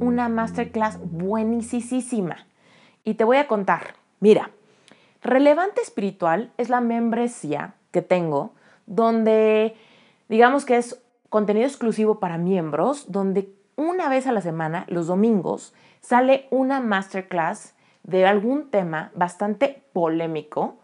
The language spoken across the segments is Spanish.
Una masterclass buenísima y te voy a contar. Mira, Relevante Espiritual es la membresía que tengo donde digamos que es contenido exclusivo para miembros, donde una vez a la semana, los domingos, sale una masterclass de algún tema bastante polémico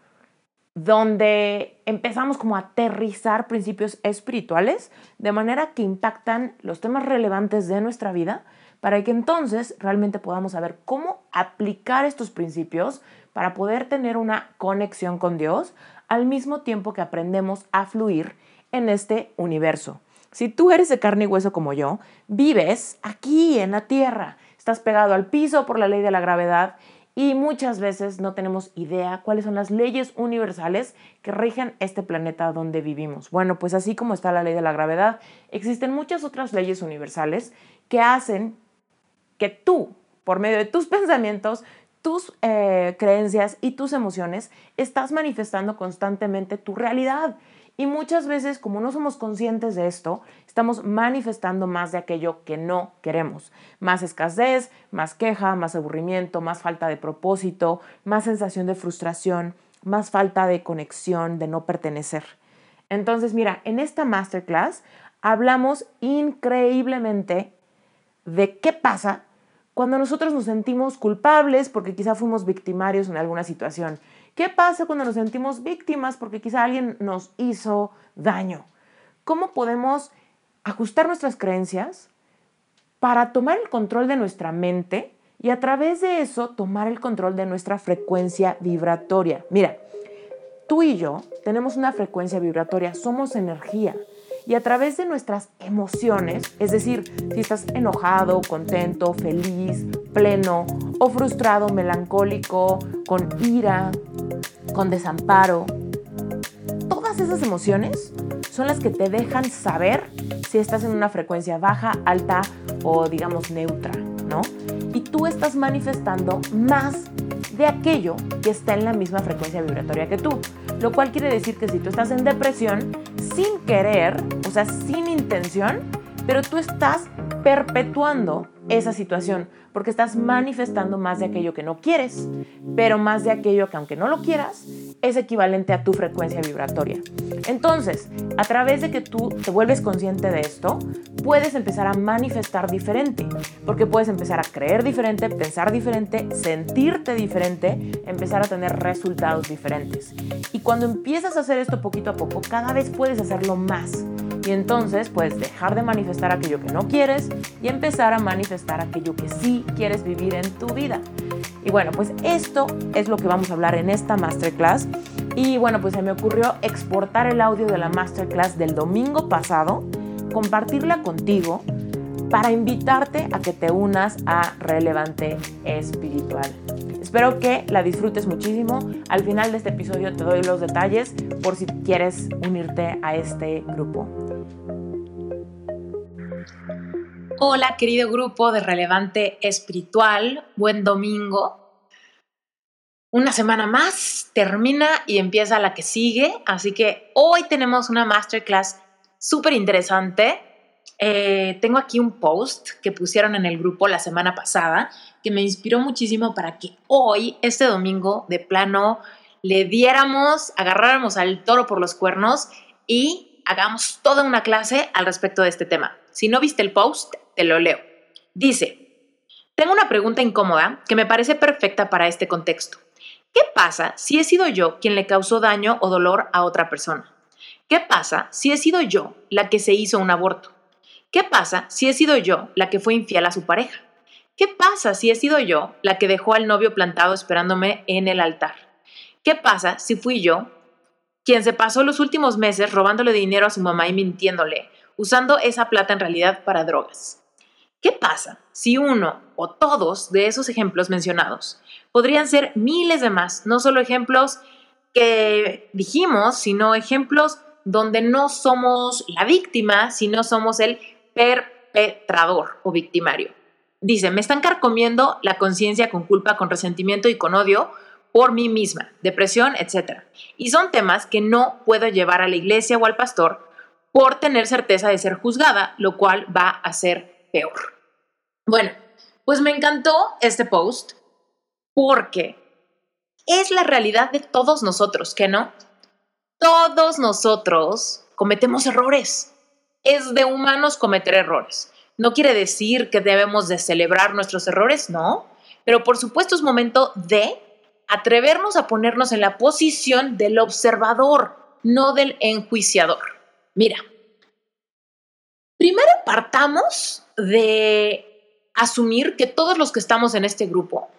donde empezamos como a aterrizar principios espirituales de manera que impactan los temas relevantes de nuestra vida para que entonces realmente podamos saber cómo aplicar estos principios para poder tener una conexión con Dios al mismo tiempo que aprendemos a fluir en este universo. Si tú eres de carne y hueso como yo, vives aquí en la tierra, estás pegado al piso por la ley de la gravedad y muchas veces no tenemos idea cuáles son las leyes universales que rigen este planeta donde vivimos. Bueno, pues así como está la ley de la gravedad, existen muchas otras leyes universales que hacen que tú, por medio de tus pensamientos, tus eh, creencias y tus emociones, estás manifestando constantemente tu realidad. Y muchas veces, como no somos conscientes de esto, estamos manifestando más de aquello que no queremos. Más escasez, más queja, más aburrimiento, más falta de propósito, más sensación de frustración, más falta de conexión, de no pertenecer. Entonces, mira, en esta masterclass hablamos increíblemente de qué pasa cuando nosotros nos sentimos culpables porque quizá fuimos victimarios en alguna situación ¿Qué pasa cuando nos sentimos víctimas porque quizá alguien nos hizo daño? ¿Cómo podemos ajustar nuestras creencias para tomar el control de nuestra mente y a través de eso tomar el control de nuestra frecuencia vibratoria? Mira, tú y yo tenemos una frecuencia vibratoria, somos energía y a través de nuestras emociones, es decir, si estás enojado, contento, feliz, pleno o frustrado, melancólico, con ira, con desamparo, todas esas emociones son las que te dejan saber si estás en una frecuencia baja, alta o digamos neutra, ¿no? Y tú estás manifestando más de aquello que está en la misma frecuencia vibratoria que tú. Lo cual quiere decir que si tú estás en depresión, sin querer, o sea, sin intención, pero tú estás perpetuando esa situación porque estás manifestando más de aquello que no quieres, pero más de aquello que aunque no lo quieras, es equivalente a tu frecuencia vibratoria. Entonces, a través de que tú te vuelves consciente de esto, puedes empezar a manifestar diferente, porque puedes empezar a creer diferente, pensar diferente, sentirte diferente, empezar a tener resultados diferentes. Y cuando empiezas a hacer esto poquito a poco, cada vez puedes hacerlo más. Y entonces puedes dejar de manifestar aquello que no quieres y empezar a manifestar aquello que sí quieres vivir en tu vida. Y bueno, pues esto es lo que vamos a hablar en esta masterclass. Y bueno, pues se me ocurrió exportar el audio de la masterclass del domingo pasado, compartirla contigo para invitarte a que te unas a Relevante Espiritual. Espero que la disfrutes muchísimo. Al final de este episodio te doy los detalles por si quieres unirte a este grupo. Hola querido grupo de Relevante Espiritual, buen domingo. Una semana más termina y empieza la que sigue, así que hoy tenemos una masterclass súper interesante. Eh, tengo aquí un post que pusieron en el grupo la semana pasada que me inspiró muchísimo para que hoy, este domingo, de plano, le diéramos, agarráramos al toro por los cuernos y hagamos toda una clase al respecto de este tema. Si no viste el post, te lo leo. Dice, tengo una pregunta incómoda que me parece perfecta para este contexto. ¿Qué pasa si he sido yo quien le causó daño o dolor a otra persona? ¿Qué pasa si he sido yo la que se hizo un aborto? ¿Qué pasa si he sido yo la que fue infiel a su pareja? ¿Qué pasa si he sido yo la que dejó al novio plantado esperándome en el altar? ¿Qué pasa si fui yo quien se pasó los últimos meses robándole dinero a su mamá y mintiéndole, usando esa plata en realidad para drogas? ¿Qué pasa si uno o todos de esos ejemplos mencionados podrían ser miles de más, no solo ejemplos que dijimos, sino ejemplos donde no somos la víctima, sino somos el perpetrador o victimario. Dice, me están carcomiendo la conciencia con culpa, con resentimiento y con odio por mí misma, depresión, etc. Y son temas que no puedo llevar a la iglesia o al pastor por tener certeza de ser juzgada, lo cual va a ser peor. Bueno, pues me encantó este post porque es la realidad de todos nosotros, ¿que no? Todos nosotros cometemos errores. Es de humanos cometer errores. No quiere decir que debemos de celebrar nuestros errores, no, pero por supuesto es momento de atrevernos a ponernos en la posición del observador, no del enjuiciador. Mira, primero partamos de asumir que todos los que estamos en este grupo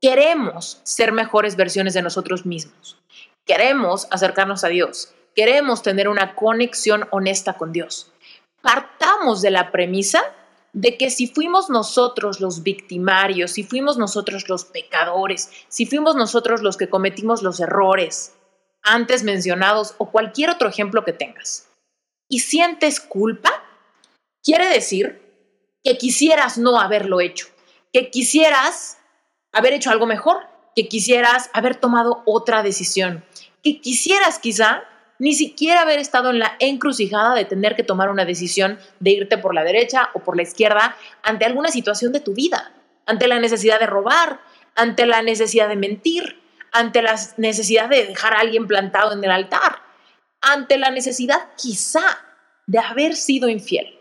queremos ser mejores versiones de nosotros mismos. Queremos acercarnos a Dios. Queremos tener una conexión honesta con Dios. Partamos de la premisa de que si fuimos nosotros los victimarios, si fuimos nosotros los pecadores, si fuimos nosotros los que cometimos los errores antes mencionados o cualquier otro ejemplo que tengas, y sientes culpa, quiere decir que quisieras no haberlo hecho, que quisieras haber hecho algo mejor, que quisieras haber tomado otra decisión, que quisieras quizá ni siquiera haber estado en la encrucijada de tener que tomar una decisión de irte por la derecha o por la izquierda ante alguna situación de tu vida, ante la necesidad de robar, ante la necesidad de mentir, ante la necesidad de dejar a alguien plantado en el altar, ante la necesidad quizá de haber sido infiel.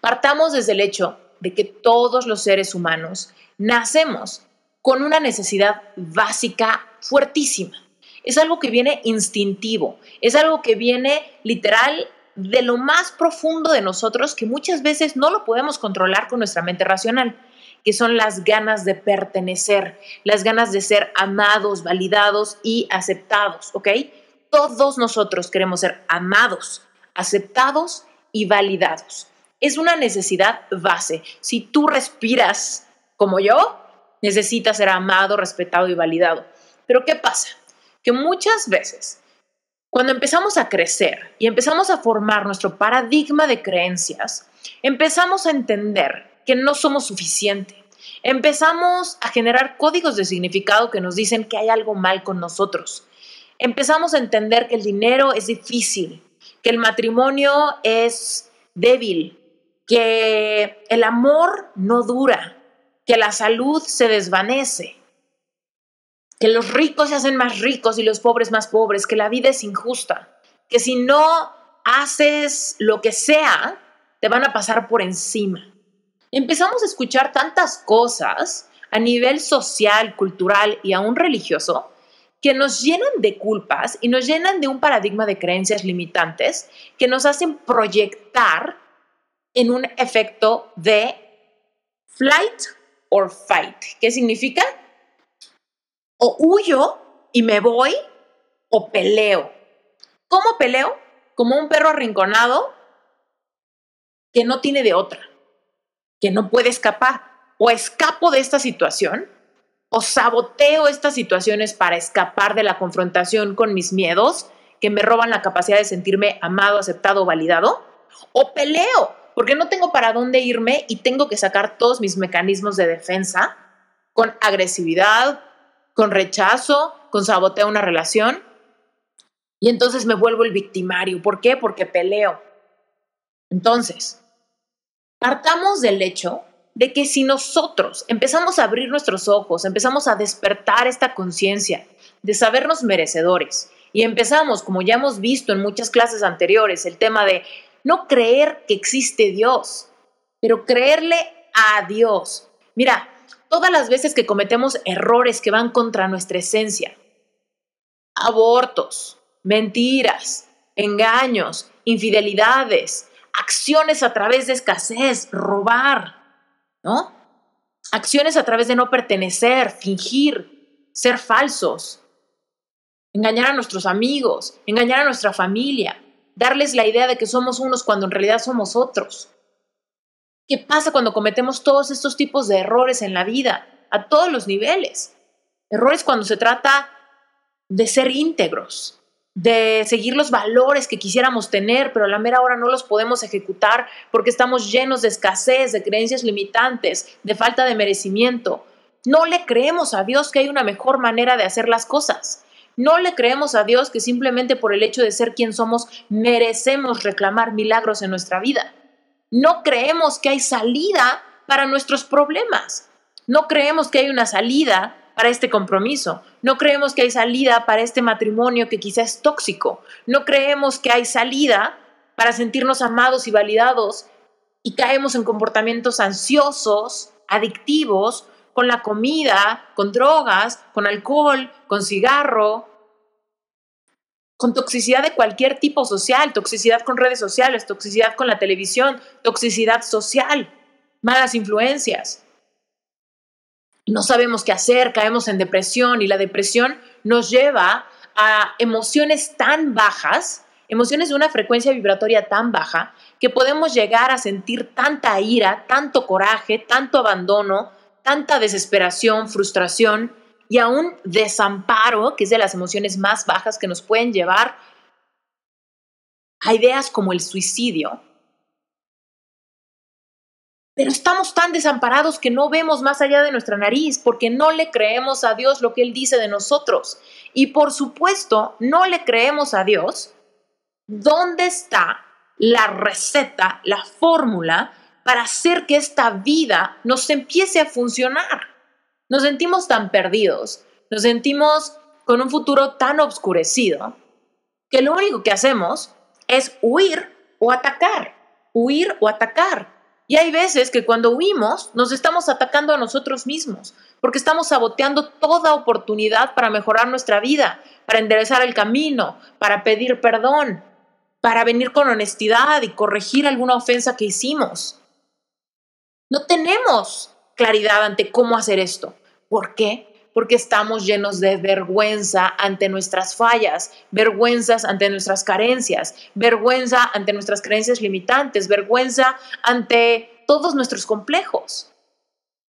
Partamos desde el hecho de que todos los seres humanos nacemos con una necesidad básica fuertísima. Es algo que viene instintivo, es algo que viene literal de lo más profundo de nosotros que muchas veces no lo podemos controlar con nuestra mente racional, que son las ganas de pertenecer, las ganas de ser amados, validados y aceptados, ¿ok? Todos nosotros queremos ser amados, aceptados y validados es una necesidad base. Si tú respiras como yo, necesitas ser amado, respetado y validado. Pero ¿qué pasa? Que muchas veces, cuando empezamos a crecer y empezamos a formar nuestro paradigma de creencias, empezamos a entender que no somos suficiente. Empezamos a generar códigos de significado que nos dicen que hay algo mal con nosotros. Empezamos a entender que el dinero es difícil, que el matrimonio es débil, que el amor no dura, que la salud se desvanece, que los ricos se hacen más ricos y los pobres más pobres, que la vida es injusta, que si no haces lo que sea, te van a pasar por encima. Empezamos a escuchar tantas cosas a nivel social, cultural y aún religioso que nos llenan de culpas y nos llenan de un paradigma de creencias limitantes que nos hacen proyectar en un efecto de flight or fight. ¿Qué significa? O huyo y me voy o peleo. ¿Cómo peleo? Como un perro arrinconado que no tiene de otra, que no puede escapar. O escapo de esta situación o saboteo estas situaciones para escapar de la confrontación con mis miedos que me roban la capacidad de sentirme amado, aceptado, validado. O peleo porque no tengo para dónde irme y tengo que sacar todos mis mecanismos de defensa con agresividad, con rechazo, con saboteo una relación. Y entonces me vuelvo el victimario. ¿Por qué? Porque peleo. Entonces, partamos del hecho de que si nosotros empezamos a abrir nuestros ojos, empezamos a despertar esta conciencia de sabernos merecedores y empezamos, como ya hemos visto en muchas clases anteriores, el tema de no creer que existe Dios, pero creerle a Dios. Mira, todas las veces que cometemos errores que van contra nuestra esencia, abortos, mentiras, engaños, infidelidades, acciones a través de escasez, robar, ¿no? Acciones a través de no pertenecer, fingir, ser falsos, engañar a nuestros amigos, engañar a nuestra familia, darles la idea de que somos unos cuando en realidad somos otros. ¿Qué pasa cuando cometemos todos estos tipos de errores en la vida, a todos los niveles? Errores cuando se trata de ser íntegros, de seguir los valores que quisiéramos tener, pero a la mera hora no los podemos ejecutar porque estamos llenos de escasez, de creencias limitantes, de falta de merecimiento. No le creemos a Dios que hay una mejor manera de hacer las cosas. No le creemos a Dios que simplemente por el hecho de ser quien somos merecemos reclamar milagros en nuestra vida. No creemos que hay salida para nuestros problemas. No creemos que hay una salida para este compromiso. No creemos que hay salida para este matrimonio que quizás es tóxico. No creemos que hay salida para sentirnos amados y validados y caemos en comportamientos ansiosos, adictivos, con la comida, con drogas, con alcohol, con cigarro, con toxicidad de cualquier tipo social, toxicidad con redes sociales, toxicidad con la televisión, toxicidad social, malas influencias. No sabemos qué hacer, caemos en depresión y la depresión nos lleva a emociones tan bajas, emociones de una frecuencia vibratoria tan baja, que podemos llegar a sentir tanta ira, tanto coraje, tanto abandono, tanta desesperación, frustración y aún desamparo, que es de las emociones más bajas que nos pueden llevar a ideas como el suicidio, pero estamos tan desamparados que no vemos más allá de nuestra nariz porque no le creemos a Dios lo que Él dice de nosotros. Y por supuesto, no le creemos a Dios dónde está la receta, la fórmula para hacer que esta vida nos empiece a funcionar. Nos sentimos tan perdidos, nos sentimos con un futuro tan oscurecido, que lo único que hacemos es huir o atacar, huir o atacar. Y hay veces que cuando huimos nos estamos atacando a nosotros mismos, porque estamos saboteando toda oportunidad para mejorar nuestra vida, para enderezar el camino, para pedir perdón, para venir con honestidad y corregir alguna ofensa que hicimos. No tenemos claridad ante cómo hacer esto. ¿Por qué? porque estamos llenos de vergüenza ante nuestras fallas, vergüenzas ante nuestras carencias, vergüenza ante nuestras creencias limitantes, vergüenza ante todos nuestros complejos.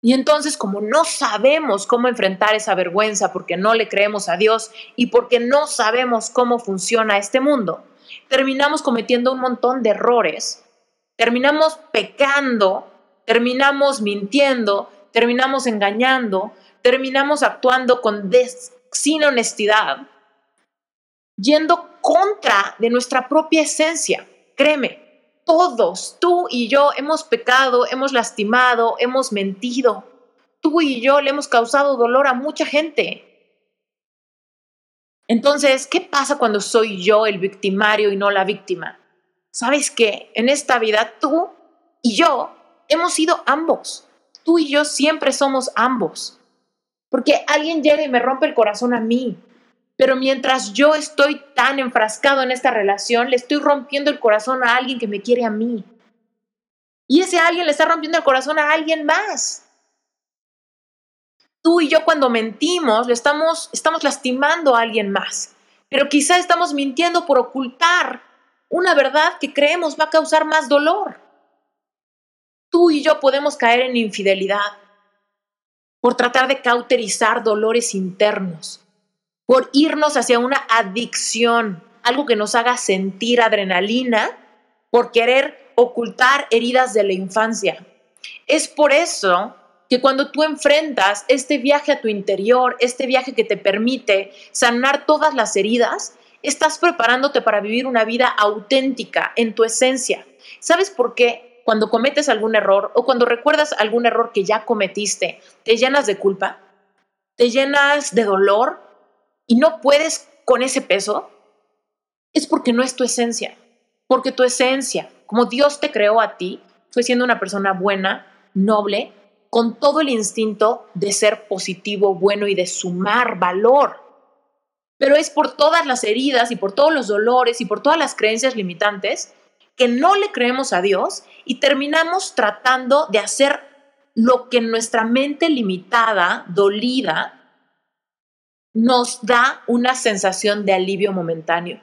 Y entonces, como no sabemos cómo enfrentar esa vergüenza porque no le creemos a Dios y porque no sabemos cómo funciona este mundo, terminamos cometiendo un montón de errores, terminamos pecando, terminamos mintiendo, terminamos engañando, terminamos actuando con sin honestidad, yendo contra de nuestra propia esencia. Créeme, todos, tú y yo, hemos pecado, hemos lastimado, hemos mentido. Tú y yo le hemos causado dolor a mucha gente. Entonces, ¿qué pasa cuando soy yo el victimario y no la víctima? ¿Sabes qué? En esta vida tú y yo hemos sido ambos. Tú y yo siempre somos ambos. Porque alguien llega y me rompe el corazón a mí. Pero mientras yo estoy tan enfrascado en esta relación, le estoy rompiendo el corazón a alguien que me quiere a mí. Y ese alguien le está rompiendo el corazón a alguien más. Tú y yo cuando mentimos, le estamos, estamos lastimando a alguien más. Pero quizá estamos mintiendo por ocultar una verdad que creemos va a causar más dolor. Tú y yo podemos caer en infidelidad por tratar de cauterizar dolores internos, por irnos hacia una adicción, algo que nos haga sentir adrenalina, por querer ocultar heridas de la infancia. Es por eso que cuando tú enfrentas este viaje a tu interior, este viaje que te permite sanar todas las heridas, estás preparándote para vivir una vida auténtica en tu esencia. ¿Sabes por qué? Cuando cometes algún error o cuando recuerdas algún error que ya cometiste, te llenas de culpa, te llenas de dolor y no puedes con ese peso, es porque no es tu esencia. Porque tu esencia, como Dios te creó a ti, fue siendo una persona buena, noble, con todo el instinto de ser positivo, bueno y de sumar valor. Pero es por todas las heridas y por todos los dolores y por todas las creencias limitantes que no le creemos a Dios y terminamos tratando de hacer lo que nuestra mente limitada, dolida, nos da una sensación de alivio momentáneo,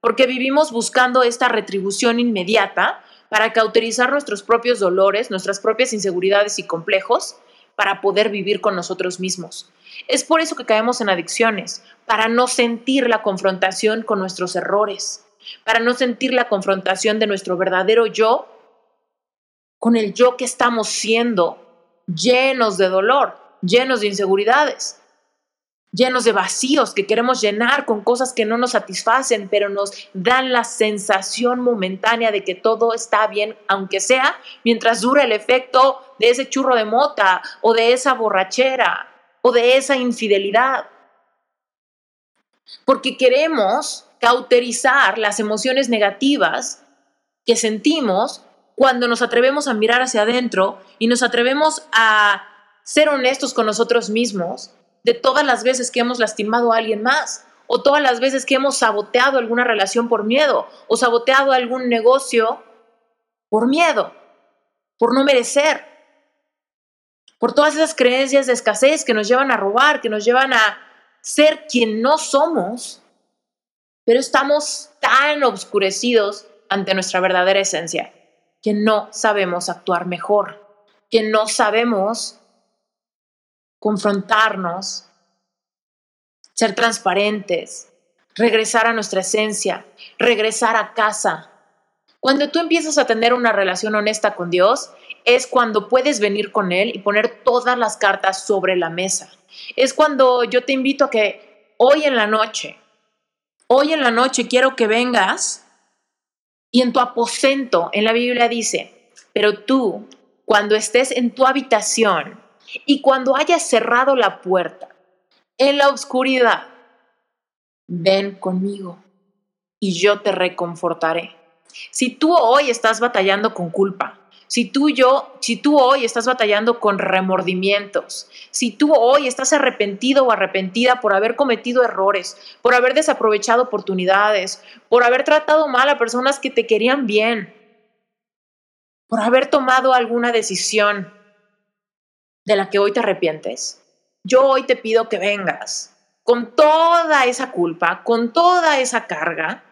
porque vivimos buscando esta retribución inmediata para cauterizar nuestros propios dolores, nuestras propias inseguridades y complejos, para poder vivir con nosotros mismos. Es por eso que caemos en adicciones, para no sentir la confrontación con nuestros errores, para no sentir la confrontación de nuestro verdadero yo con el yo que estamos siendo llenos de dolor, llenos de inseguridades, llenos de vacíos que queremos llenar con cosas que no nos satisfacen, pero nos dan la sensación momentánea de que todo está bien, aunque sea mientras dura el efecto de ese churro de mota o de esa borrachera o de esa infidelidad. Porque queremos cauterizar las emociones negativas que sentimos cuando nos atrevemos a mirar hacia adentro y nos atrevemos a ser honestos con nosotros mismos de todas las veces que hemos lastimado a alguien más o todas las veces que hemos saboteado alguna relación por miedo o saboteado algún negocio por miedo, por no merecer, por todas esas creencias de escasez que nos llevan a robar, que nos llevan a ser quien no somos, pero estamos tan obscurecidos ante nuestra verdadera esencia que no sabemos actuar mejor, que no sabemos confrontarnos, ser transparentes, regresar a nuestra esencia, regresar a casa. Cuando tú empiezas a tener una relación honesta con Dios, es cuando puedes venir con Él y poner todas las cartas sobre la mesa. Es cuando yo te invito a que hoy en la noche, hoy en la noche quiero que vengas y en tu aposento, en la Biblia dice, pero tú, cuando estés en tu habitación y cuando hayas cerrado la puerta, en la oscuridad, ven conmigo y yo te reconfortaré. Si tú hoy estás batallando con culpa, si tú, yo, si tú hoy estás batallando con remordimientos, si tú hoy estás arrepentido o arrepentida por haber cometido errores, por haber desaprovechado oportunidades, por haber tratado mal a personas que te querían bien, por haber tomado alguna decisión de la que hoy te arrepientes, yo hoy te pido que vengas con toda esa culpa, con toda esa carga,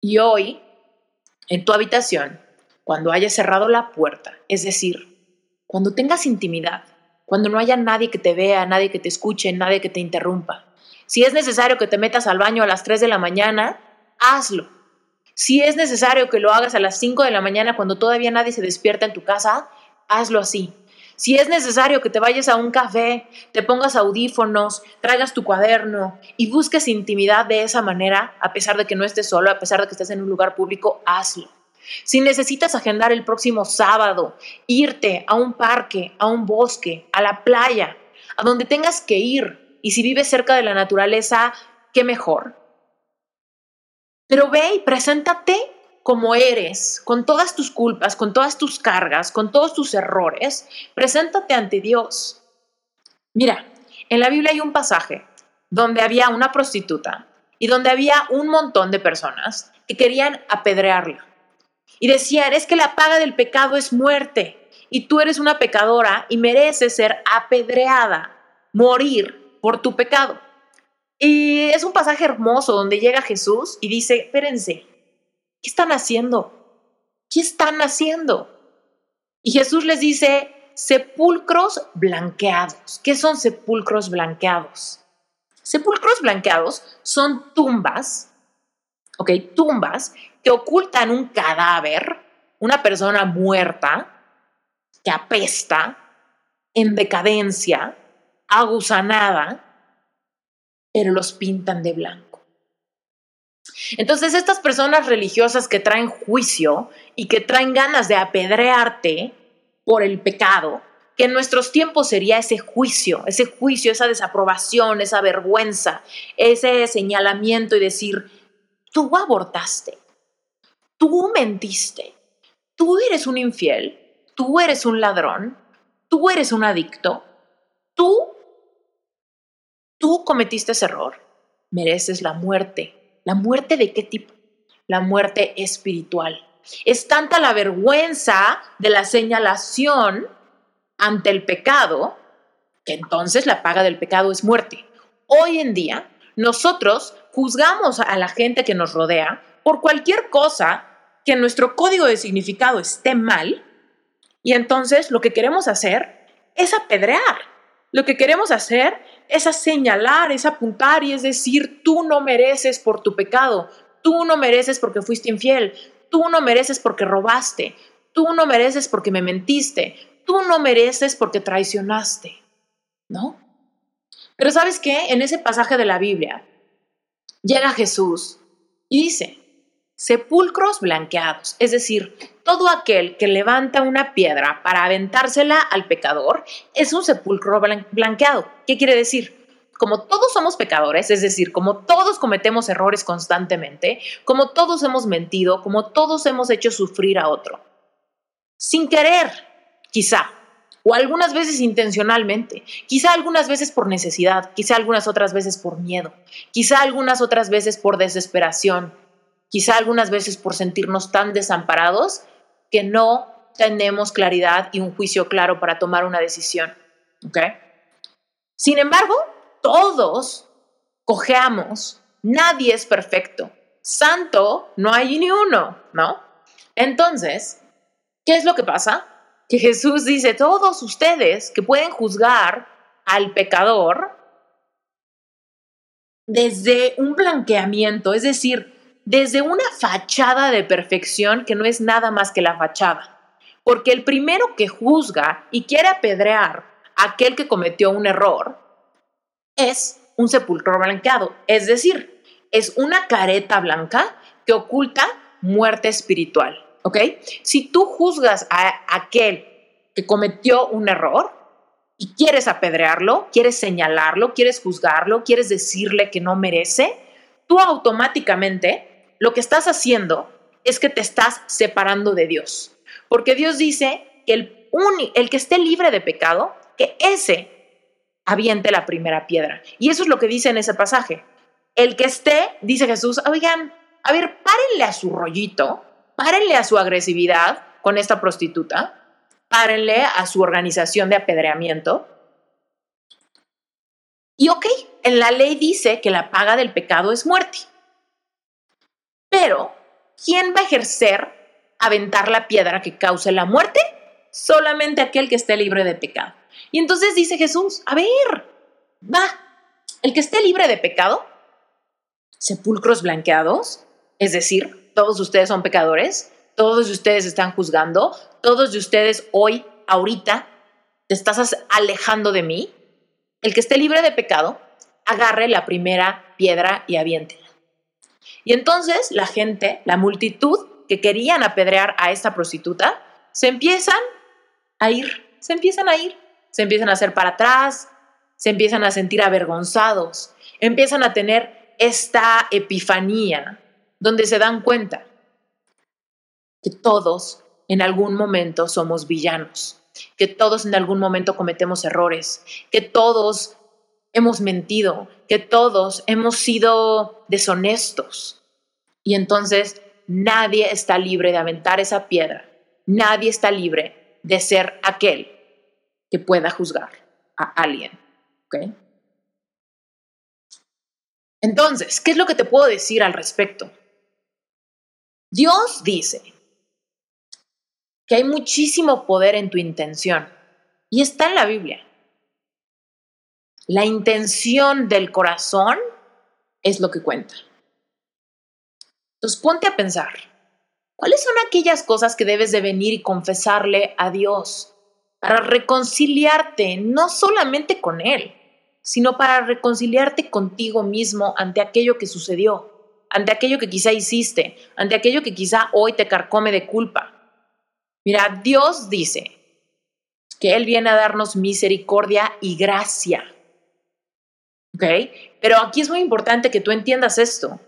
y hoy en tu habitación cuando hayas cerrado la puerta, es decir, cuando tengas intimidad, cuando no haya nadie que te vea, nadie que te escuche, nadie que te interrumpa. Si es necesario que te metas al baño a las 3 de la mañana, hazlo. Si es necesario que lo hagas a las 5 de la mañana cuando todavía nadie se despierta en tu casa, hazlo así. Si es necesario que te vayas a un café, te pongas audífonos, traigas tu cuaderno y busques intimidad de esa manera, a pesar de que no estés solo, a pesar de que estés en un lugar público, hazlo. Si necesitas agendar el próximo sábado, irte a un parque, a un bosque, a la playa, a donde tengas que ir, y si vives cerca de la naturaleza, qué mejor. Pero ve y preséntate como eres, con todas tus culpas, con todas tus cargas, con todos tus errores, preséntate ante Dios. Mira, en la Biblia hay un pasaje donde había una prostituta y donde había un montón de personas que querían apedrearla. Y decían, es que la paga del pecado es muerte. Y tú eres una pecadora y mereces ser apedreada, morir por tu pecado. Y es un pasaje hermoso donde llega Jesús y dice, espérense, ¿qué están haciendo? ¿Qué están haciendo? Y Jesús les dice, sepulcros blanqueados. ¿Qué son sepulcros blanqueados? Sepulcros blanqueados son tumbas, ¿ok? Tumbas que ocultan un cadáver, una persona muerta, que apesta, en decadencia, agusanada, pero los pintan de blanco. Entonces, estas personas religiosas que traen juicio y que traen ganas de apedrearte por el pecado, que en nuestros tiempos sería ese juicio, ese juicio, esa desaprobación, esa vergüenza, ese señalamiento y decir, tú abortaste, tú mentiste, tú eres un infiel, tú eres un ladrón, tú eres un adicto, tú, tú cometiste ese error, mereces la muerte. ¿La muerte de qué tipo? La muerte espiritual. Es tanta la vergüenza de la señalación ante el pecado que entonces la paga del pecado es muerte. Hoy en día, nosotros juzgamos a la gente que nos rodea por cualquier cosa que en nuestro código de significado esté mal y entonces lo que queremos hacer es apedrear. Lo que queremos hacer es señalar, es apuntar y es decir, tú no mereces por tu pecado, tú no mereces porque fuiste infiel, tú no mereces porque robaste, tú no mereces porque me mentiste, tú no mereces porque traicionaste, ¿no? Pero sabes qué? En ese pasaje de la Biblia llega Jesús y dice, sepulcros blanqueados, es decir, todo aquel que levanta una piedra para aventársela al pecador es un sepulcro blanqueado. ¿Qué quiere decir? Como todos somos pecadores, es decir, como todos cometemos errores constantemente, como todos hemos mentido, como todos hemos hecho sufrir a otro, sin querer, quizá, o algunas veces intencionalmente, quizá algunas veces por necesidad, quizá algunas otras veces por miedo, quizá algunas otras veces por desesperación, quizá algunas veces por sentirnos tan desamparados que no tenemos claridad y un juicio claro para tomar una decisión. Sin embargo, todos cojeamos, nadie es perfecto, santo no hay ni uno, ¿no? Entonces, ¿qué es lo que pasa? Que Jesús dice, todos ustedes que pueden juzgar al pecador desde un blanqueamiento, es decir, desde una fachada de perfección que no es nada más que la fachada. Porque el primero que juzga y quiere apedrear a aquel que cometió un error es un sepulcro blanqueado, es decir, es una careta blanca que oculta muerte espiritual, ¿ok? Si tú juzgas a aquel que cometió un error y quieres apedrearlo, quieres señalarlo, quieres juzgarlo, quieres decirle que no merece, tú automáticamente lo que estás haciendo es que te estás separando de Dios. Porque Dios dice que el, el que esté libre de pecado, que ese aviente la primera piedra. Y eso es lo que dice en ese pasaje. El que esté, dice Jesús, oigan, a ver, párenle a su rollito, párenle a su agresividad con esta prostituta, párenle a su organización de apedreamiento. Y ok, en la ley dice que la paga del pecado es muerte. Pero, ¿quién va a ejercer aventar la piedra que cause la muerte? Solamente aquel que esté libre de pecado. Y entonces dice Jesús, a ver, va, el que esté libre de pecado, sepulcros blanqueados, es decir, todos ustedes son pecadores, todos ustedes están juzgando, todos de ustedes hoy, ahorita, te estás alejando de mí, el que esté libre de pecado, agarre la primera piedra y aviente. Y entonces la gente, la multitud que querían apedrear a esta prostituta, se empiezan a ir, se empiezan a ir, se empiezan a hacer para atrás, se empiezan a sentir avergonzados, empiezan a tener esta epifanía donde se dan cuenta que todos en algún momento somos villanos, que todos en algún momento cometemos errores, que todos hemos mentido, que todos hemos sido deshonestos. Y entonces nadie está libre de aventar esa piedra. Nadie está libre de ser aquel que pueda juzgar a alguien. Entonces, ¿qué es lo que te puedo decir al respecto? Dios dice que hay muchísimo poder en tu intención y está en la Biblia. La intención del corazón es lo que cuenta. Entonces ponte a pensar, ¿cuáles son aquellas cosas que debes de venir y confesarle a Dios para reconciliarte no solamente con Él, sino para reconciliarte contigo mismo ante aquello que sucedió, ante aquello que quizá hiciste, ante aquello que quizá hoy te carcome de culpa? Mira, Dios dice que Él viene a darnos misericordia y gracia. ¿Ok? Pero aquí es muy importante que tú entiendas esto.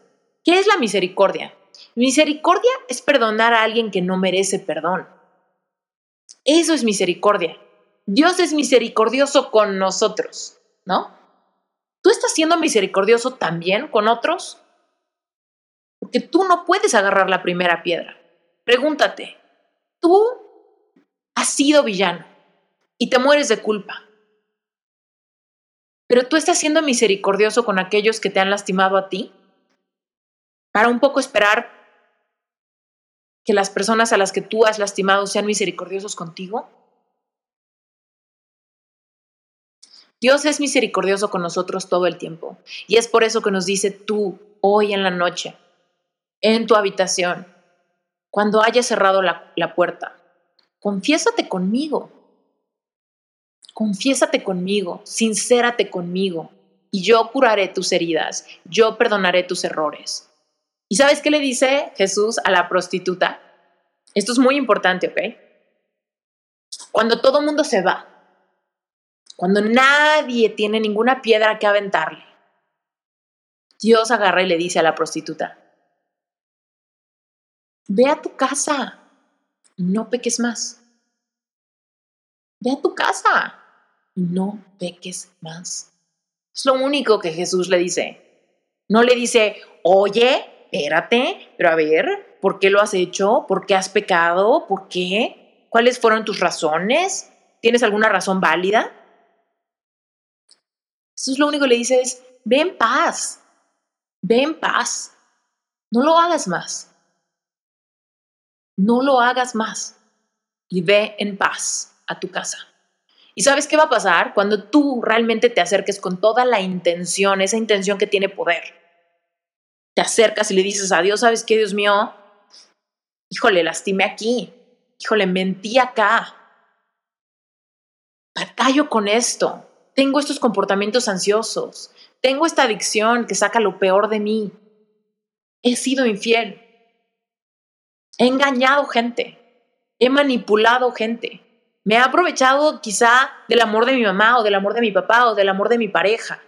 ¿Qué es la misericordia? Misericordia es perdonar a alguien que no merece perdón. Eso es misericordia. Dios es misericordioso con nosotros, ¿no? ¿Tú estás siendo misericordioso también con otros? Porque tú no puedes agarrar la primera piedra. Pregúntate, tú has sido villano y te mueres de culpa. Pero tú estás siendo misericordioso con aquellos que te han lastimado a ti para un poco esperar que las personas a las que tú has lastimado sean misericordiosos contigo. Dios es misericordioso con nosotros todo el tiempo y es por eso que nos dice tú hoy en la noche, en tu habitación, cuando hayas cerrado la, la puerta, confiésate conmigo, confiésate conmigo, sincérate conmigo y yo curaré tus heridas, yo perdonaré tus errores. ¿Y sabes qué le dice Jesús a la prostituta? Esto es muy importante, ¿ok? Cuando todo mundo se va, cuando nadie tiene ninguna piedra que aventarle, Dios agarra y le dice a la prostituta, ve a tu casa y no peques más. Ve a tu casa no peques más. Es lo único que Jesús le dice. No le dice, oye, espérate, pero a ver, ¿por qué lo has hecho? ¿Por qué has pecado? ¿Por qué? ¿Cuáles fueron tus razones? ¿Tienes alguna razón válida? Es lo único que le dice es, ve en paz, ve en paz, no lo hagas más, no lo hagas más y ve en paz a tu casa. ¿Y sabes qué va a pasar cuando tú realmente te acerques con toda la intención, esa intención que tiene poder? Te acercas y le dices a Dios, ¿sabes qué, Dios mío? Híjole, lastimé aquí. Híjole, mentí acá. Batallo con esto tengo estos comportamientos ansiosos, tengo esta adicción que saca lo peor de mí, he sido infiel, he engañado gente, he manipulado gente, me he aprovechado quizá del amor de mi mamá o del amor de mi papá o del amor de mi pareja.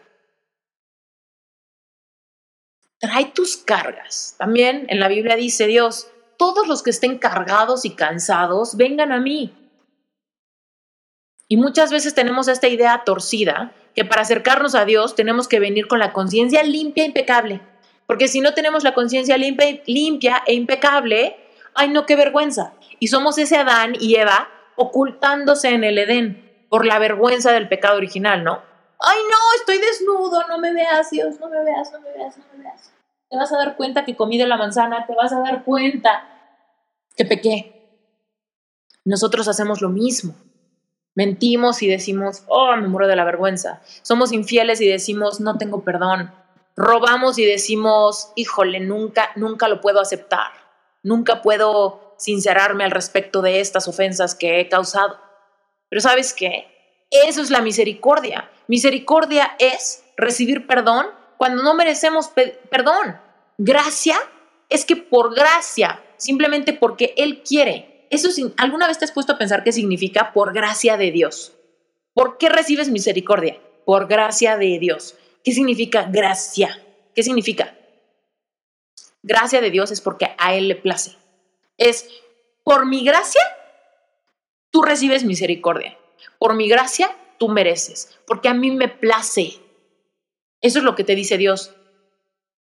Trae tus cargas. También en la Biblia dice Dios, todos los que estén cargados y cansados, vengan a mí y muchas veces tenemos esta idea torcida que para acercarnos a Dios tenemos que venir con la conciencia limpia e impecable. Porque si no tenemos la conciencia limpia, limpia e impecable, ay no, qué vergüenza. Y somos ese Adán y Eva ocultándose en el Edén por la vergüenza del pecado original, ¿no? Ay no, estoy desnudo, no me veas, Dios, no me veas, no me veas, no me veas. Te vas a dar cuenta que comí de la manzana, te vas a dar cuenta que pequé. Nosotros hacemos lo mismo. Mentimos y decimos, oh, me muero de la vergüenza. Somos infieles y decimos, no tengo perdón. Robamos y decimos, híjole, nunca, nunca lo puedo aceptar. Nunca puedo sincerarme al respecto de estas ofensas que he causado. Pero ¿sabes qué? Eso es la misericordia. Misericordia es recibir perdón cuando no merecemos perdón. Gracia es que por gracia, simplemente porque Él quiere, eso ¿alguna vez te has puesto a pensar qué significa por gracia de Dios? ¿Por qué recibes misericordia? Por gracia de Dios. ¿Qué significa gracia? ¿Qué significa? Gracia de Dios es porque a Él le place. Es por mi gracia, tú recibes misericordia. Por mi gracia, tú mereces. Porque a mí me place. Eso es lo que te dice Dios.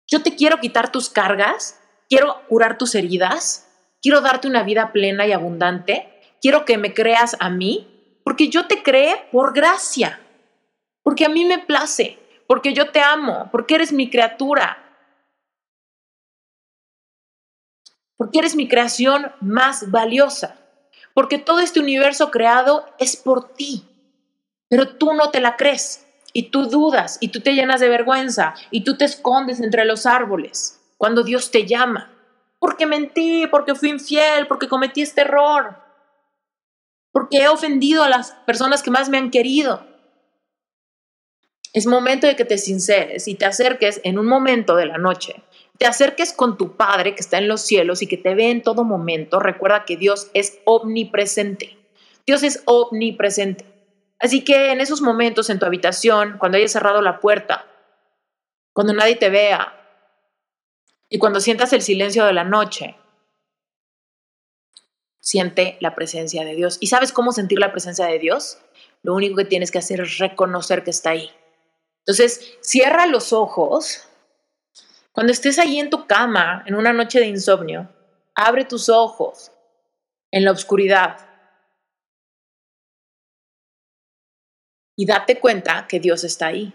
Yo te quiero quitar tus cargas, quiero curar tus heridas, quiero darte una vida plena y abundante, quiero que me creas a mí, porque yo te creé por gracia, porque a mí me place, porque yo te amo, porque eres mi criatura, porque eres mi creación más valiosa, porque todo este universo creado es por ti, pero tú no te la crees. Y tú dudas, y tú te llenas de vergüenza, y tú te escondes entre los árboles cuando Dios te llama porque mentí, porque fui infiel, porque cometí este error, porque he ofendido a las personas que más me han querido. Es momento de que te sinceres y te acerques en un momento de la noche. Te acerques con tu Padre que está en los cielos y que te ve en todo momento. Recuerda que Dios es omnipresente. Dios es omnipresente. Así que en esos momentos en tu habitación, cuando hayas cerrado la puerta, cuando nadie te vea, y cuando sientas el silencio de la noche, siente la presencia de Dios. ¿Y sabes cómo sentir la presencia de Dios? Lo único que tienes que hacer es reconocer que está ahí. Entonces, cierra los ojos. Cuando estés ahí en tu cama, en una noche de insomnio, abre tus ojos en la oscuridad y date cuenta que Dios está ahí.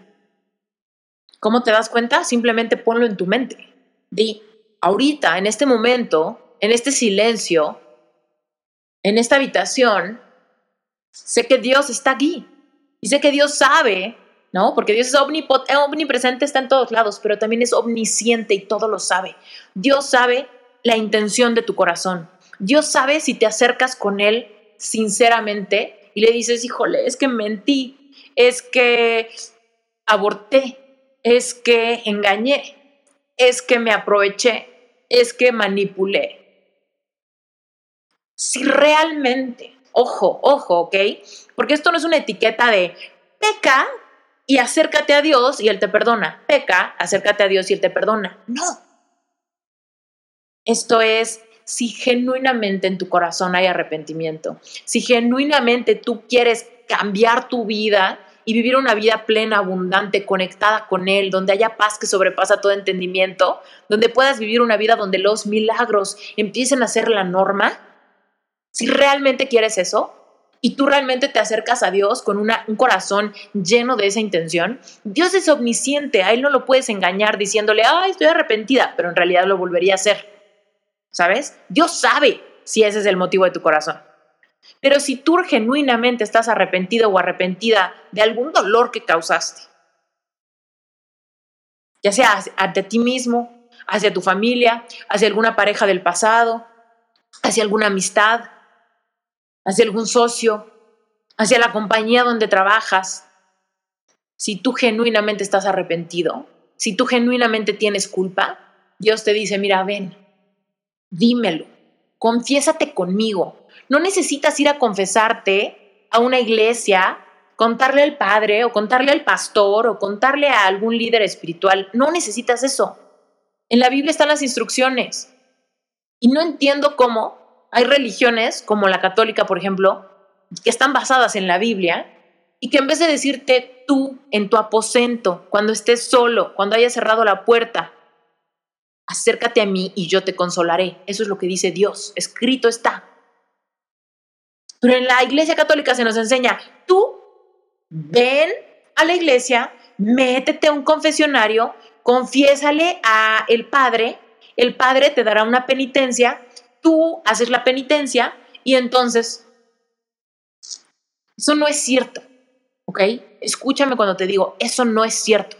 ¿Cómo te das cuenta? Simplemente ponlo en tu mente. Di, ahorita, en este momento, en este silencio, en esta habitación, sé que Dios está aquí. Y sé que Dios sabe, ¿no? Porque Dios es omnipresente, está en todos lados, pero también es omnisciente y todo lo sabe. Dios sabe la intención de tu corazón. Dios sabe si te acercas con Él sinceramente y le dices, híjole, es que mentí, es que aborté, es que engañé, es que me aproveché, es que manipulé. Si realmente, ojo, ojo, ¿ok? Porque esto no es una etiqueta de peca y acércate a Dios y Él te perdona. Peca, acércate a Dios y Él te perdona. No. Esto es si genuinamente en tu corazón hay arrepentimiento, si genuinamente tú quieres cambiar tu vida y vivir una vida plena, abundante, conectada con Él, donde haya paz que sobrepasa todo entendimiento, donde puedas vivir una vida donde los milagros empiecen a ser la norma, si realmente quieres eso y tú realmente te acercas a Dios con un corazón lleno de esa intención, Dios es omnisciente, a Él no lo puedes engañar diciéndole, ay, estoy arrepentida, pero en realidad lo volvería a hacer. ¿Sabes? Dios sabe si ese es el motivo de tu corazón. Pero si tú genuinamente estás arrepentido o arrepentida de algún dolor que causaste, ya sea ante ti mismo, hacia tu familia, hacia alguna pareja del pasado, hacia alguna amistad, hacia algún socio, hacia la compañía donde trabajas, si tú genuinamente estás arrepentido, si tú genuinamente tienes culpa, Dios te dice, mira, ven, dímelo, confiésate conmigo, no necesitas ir a confesarte a una iglesia, contarle al padre o contarle al pastor o contarle a algún líder espiritual. No necesitas eso. En la Biblia están las instrucciones. Y no entiendo cómo hay religiones, como la católica, por ejemplo, que están basadas en la Biblia y que en vez de decirte tú en tu aposento, cuando estés solo, cuando hayas cerrado la puerta, acércate a mí y yo te consolaré. Eso es lo que dice Dios. Escrito está. Pero en la iglesia católica se nos enseña, tú ven a la iglesia, métete a un confesionario, confiésale a el padre, el padre te dará una penitencia, tú haces la penitencia y entonces eso no es cierto, ¿ok? Escúchame cuando te digo, eso no es cierto.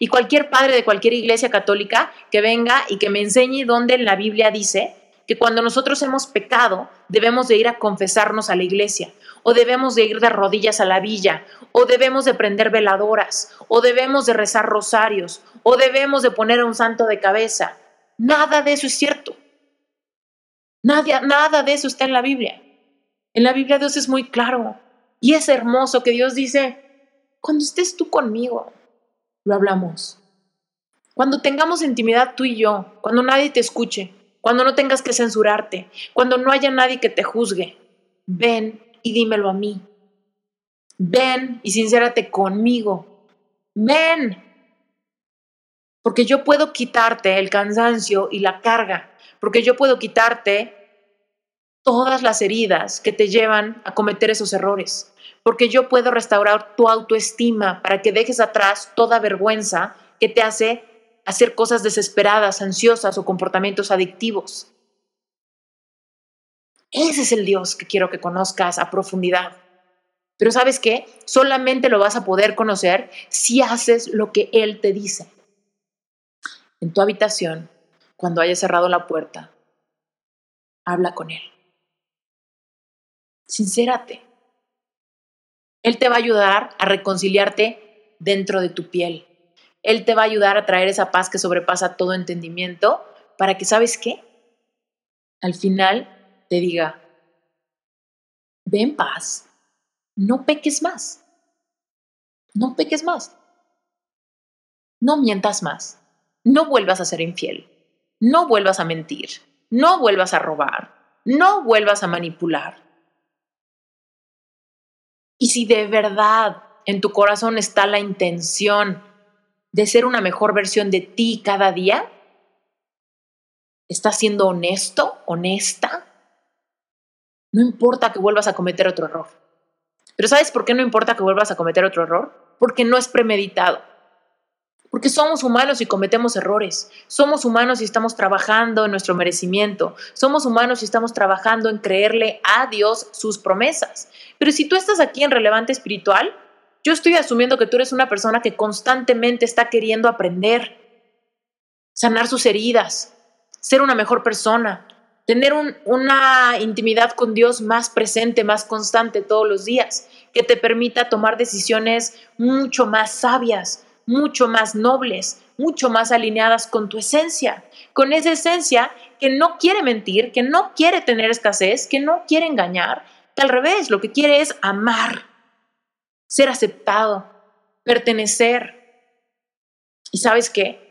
Y cualquier padre de cualquier iglesia católica que venga y que me enseñe dónde en la Biblia dice que cuando nosotros hemos pecado debemos de ir a confesarnos a la iglesia, o debemos de ir de rodillas a la villa, o debemos de prender veladoras, o debemos de rezar rosarios, o debemos de poner a un santo de cabeza. Nada de eso es cierto. Nada, nada de eso está en la Biblia. En la Biblia Dios es muy claro y es hermoso que Dios dice, cuando estés tú conmigo, lo hablamos. Cuando tengamos intimidad tú y yo, cuando nadie te escuche, cuando no tengas que censurarte, cuando no haya nadie que te juzgue. Ven y dímelo a mí. Ven y sincérate conmigo. Ven. Porque yo puedo quitarte el cansancio y la carga, porque yo puedo quitarte todas las heridas que te llevan a cometer esos errores, porque yo puedo restaurar tu autoestima para que dejes atrás toda vergüenza que te hace hacer cosas desesperadas, ansiosas o comportamientos adictivos. Ese es el Dios que quiero que conozcas a profundidad. Pero sabes qué? Solamente lo vas a poder conocer si haces lo que Él te dice. En tu habitación, cuando hayas cerrado la puerta, habla con Él. Sincérate. Él te va a ayudar a reconciliarte dentro de tu piel. Él te va a ayudar a traer esa paz que sobrepasa todo entendimiento para que, ¿sabes qué? Al final te diga, ven paz, no peques más, no peques más, no mientas más, no vuelvas a ser infiel, no vuelvas a mentir, no vuelvas a robar, no vuelvas a manipular. Y si de verdad en tu corazón está la intención de ser una mejor versión de ti cada día, ¿estás siendo honesto, honesta? No importa que vuelvas a cometer otro error. Pero ¿sabes por qué no importa que vuelvas a cometer otro error? Porque no es premeditado. Porque somos humanos y cometemos errores. Somos humanos y estamos trabajando en nuestro merecimiento. Somos humanos y estamos trabajando en creerle a Dios sus promesas. Pero si tú estás aquí en relevante espiritual, yo estoy asumiendo que tú eres una persona que constantemente está queriendo aprender, sanar sus heridas, ser una mejor persona, tener una intimidad con Dios más presente, más constante todos los días, que te permita tomar decisiones mucho más sabias, mucho más nobles, mucho más alineadas con tu esencia, con esa esencia que no quiere mentir, que no quiere tener escasez, que no quiere engañar, que al revés, lo que quiere es amar, ser aceptado, pertenecer. ¿Y sabes qué?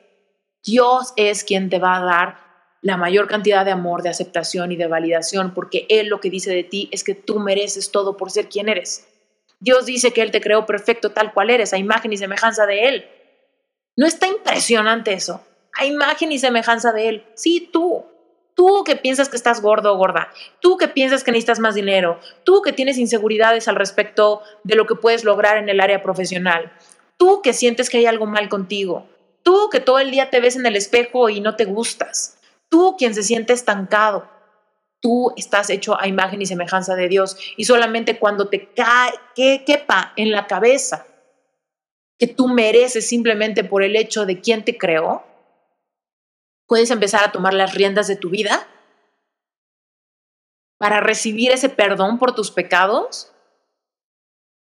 Dios es quien te va a dar la mayor cantidad de amor, de aceptación y de validación, porque Él lo que dice de ti es que tú mereces todo por ser quien eres. Dios dice que Él te creó perfecto tal cual eres, a imagen y semejanza de Él. ¿No está impresionante eso? A imagen y semejanza de Él. Sí, tú. Tú que piensas que estás gordo o gorda, tú que piensas que necesitas más dinero, tú que tienes inseguridades al respecto de lo que puedes lograr en el área profesional, tú que sientes que hay algo mal contigo, tú que todo el día te ves en el espejo y no te gustas, tú quien se siente estancado, tú estás hecho a imagen y semejanza de Dios y solamente cuando te cae, que quepa en la cabeza que tú mereces simplemente por el hecho de quién te creó, puedes empezar a tomar las riendas de tu vida para recibir ese perdón por tus pecados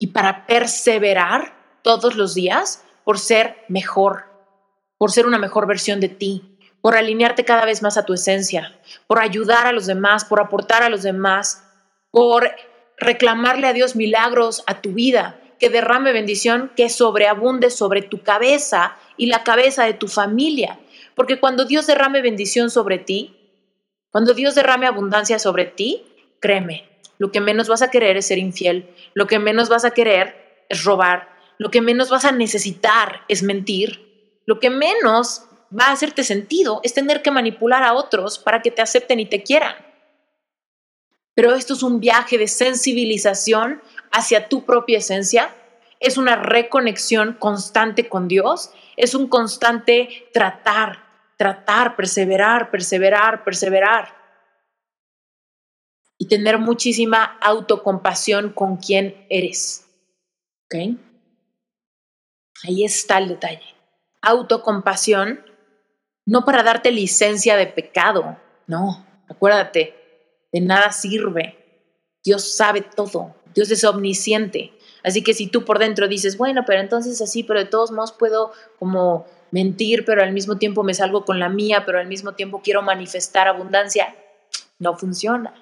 y para perseverar todos los días por ser mejor, por ser una mejor versión de ti, por alinearte cada vez más a tu esencia, por ayudar a los demás, por aportar a los demás, por reclamarle a Dios milagros a tu vida, que derrame bendición, que sobreabunde sobre tu cabeza y la cabeza de tu familia. Porque cuando Dios derrame bendición sobre ti, cuando Dios derrame abundancia sobre ti, créeme, lo que menos vas a querer es ser infiel, lo que menos vas a querer es robar, lo que menos vas a necesitar es mentir, lo que menos va a hacerte sentido es tener que manipular a otros para que te acepten y te quieran. Pero esto es un viaje de sensibilización hacia tu propia esencia, es una reconexión constante con Dios, es un constante tratar, tratar, perseverar, perseverar, perseverar. Y tener muchísima autocompasión con quien eres. ¿Ok? Ahí está el detalle. Autocompasión no para darte licencia de pecado, no, acuérdate, de nada sirve. Dios sabe todo, Dios es omnisciente. Así que si tú por dentro dices, bueno, pero entonces así, pero de todos modos puedo como mentir, pero al mismo tiempo me salgo con la mía, pero al mismo tiempo quiero manifestar abundancia, no funciona.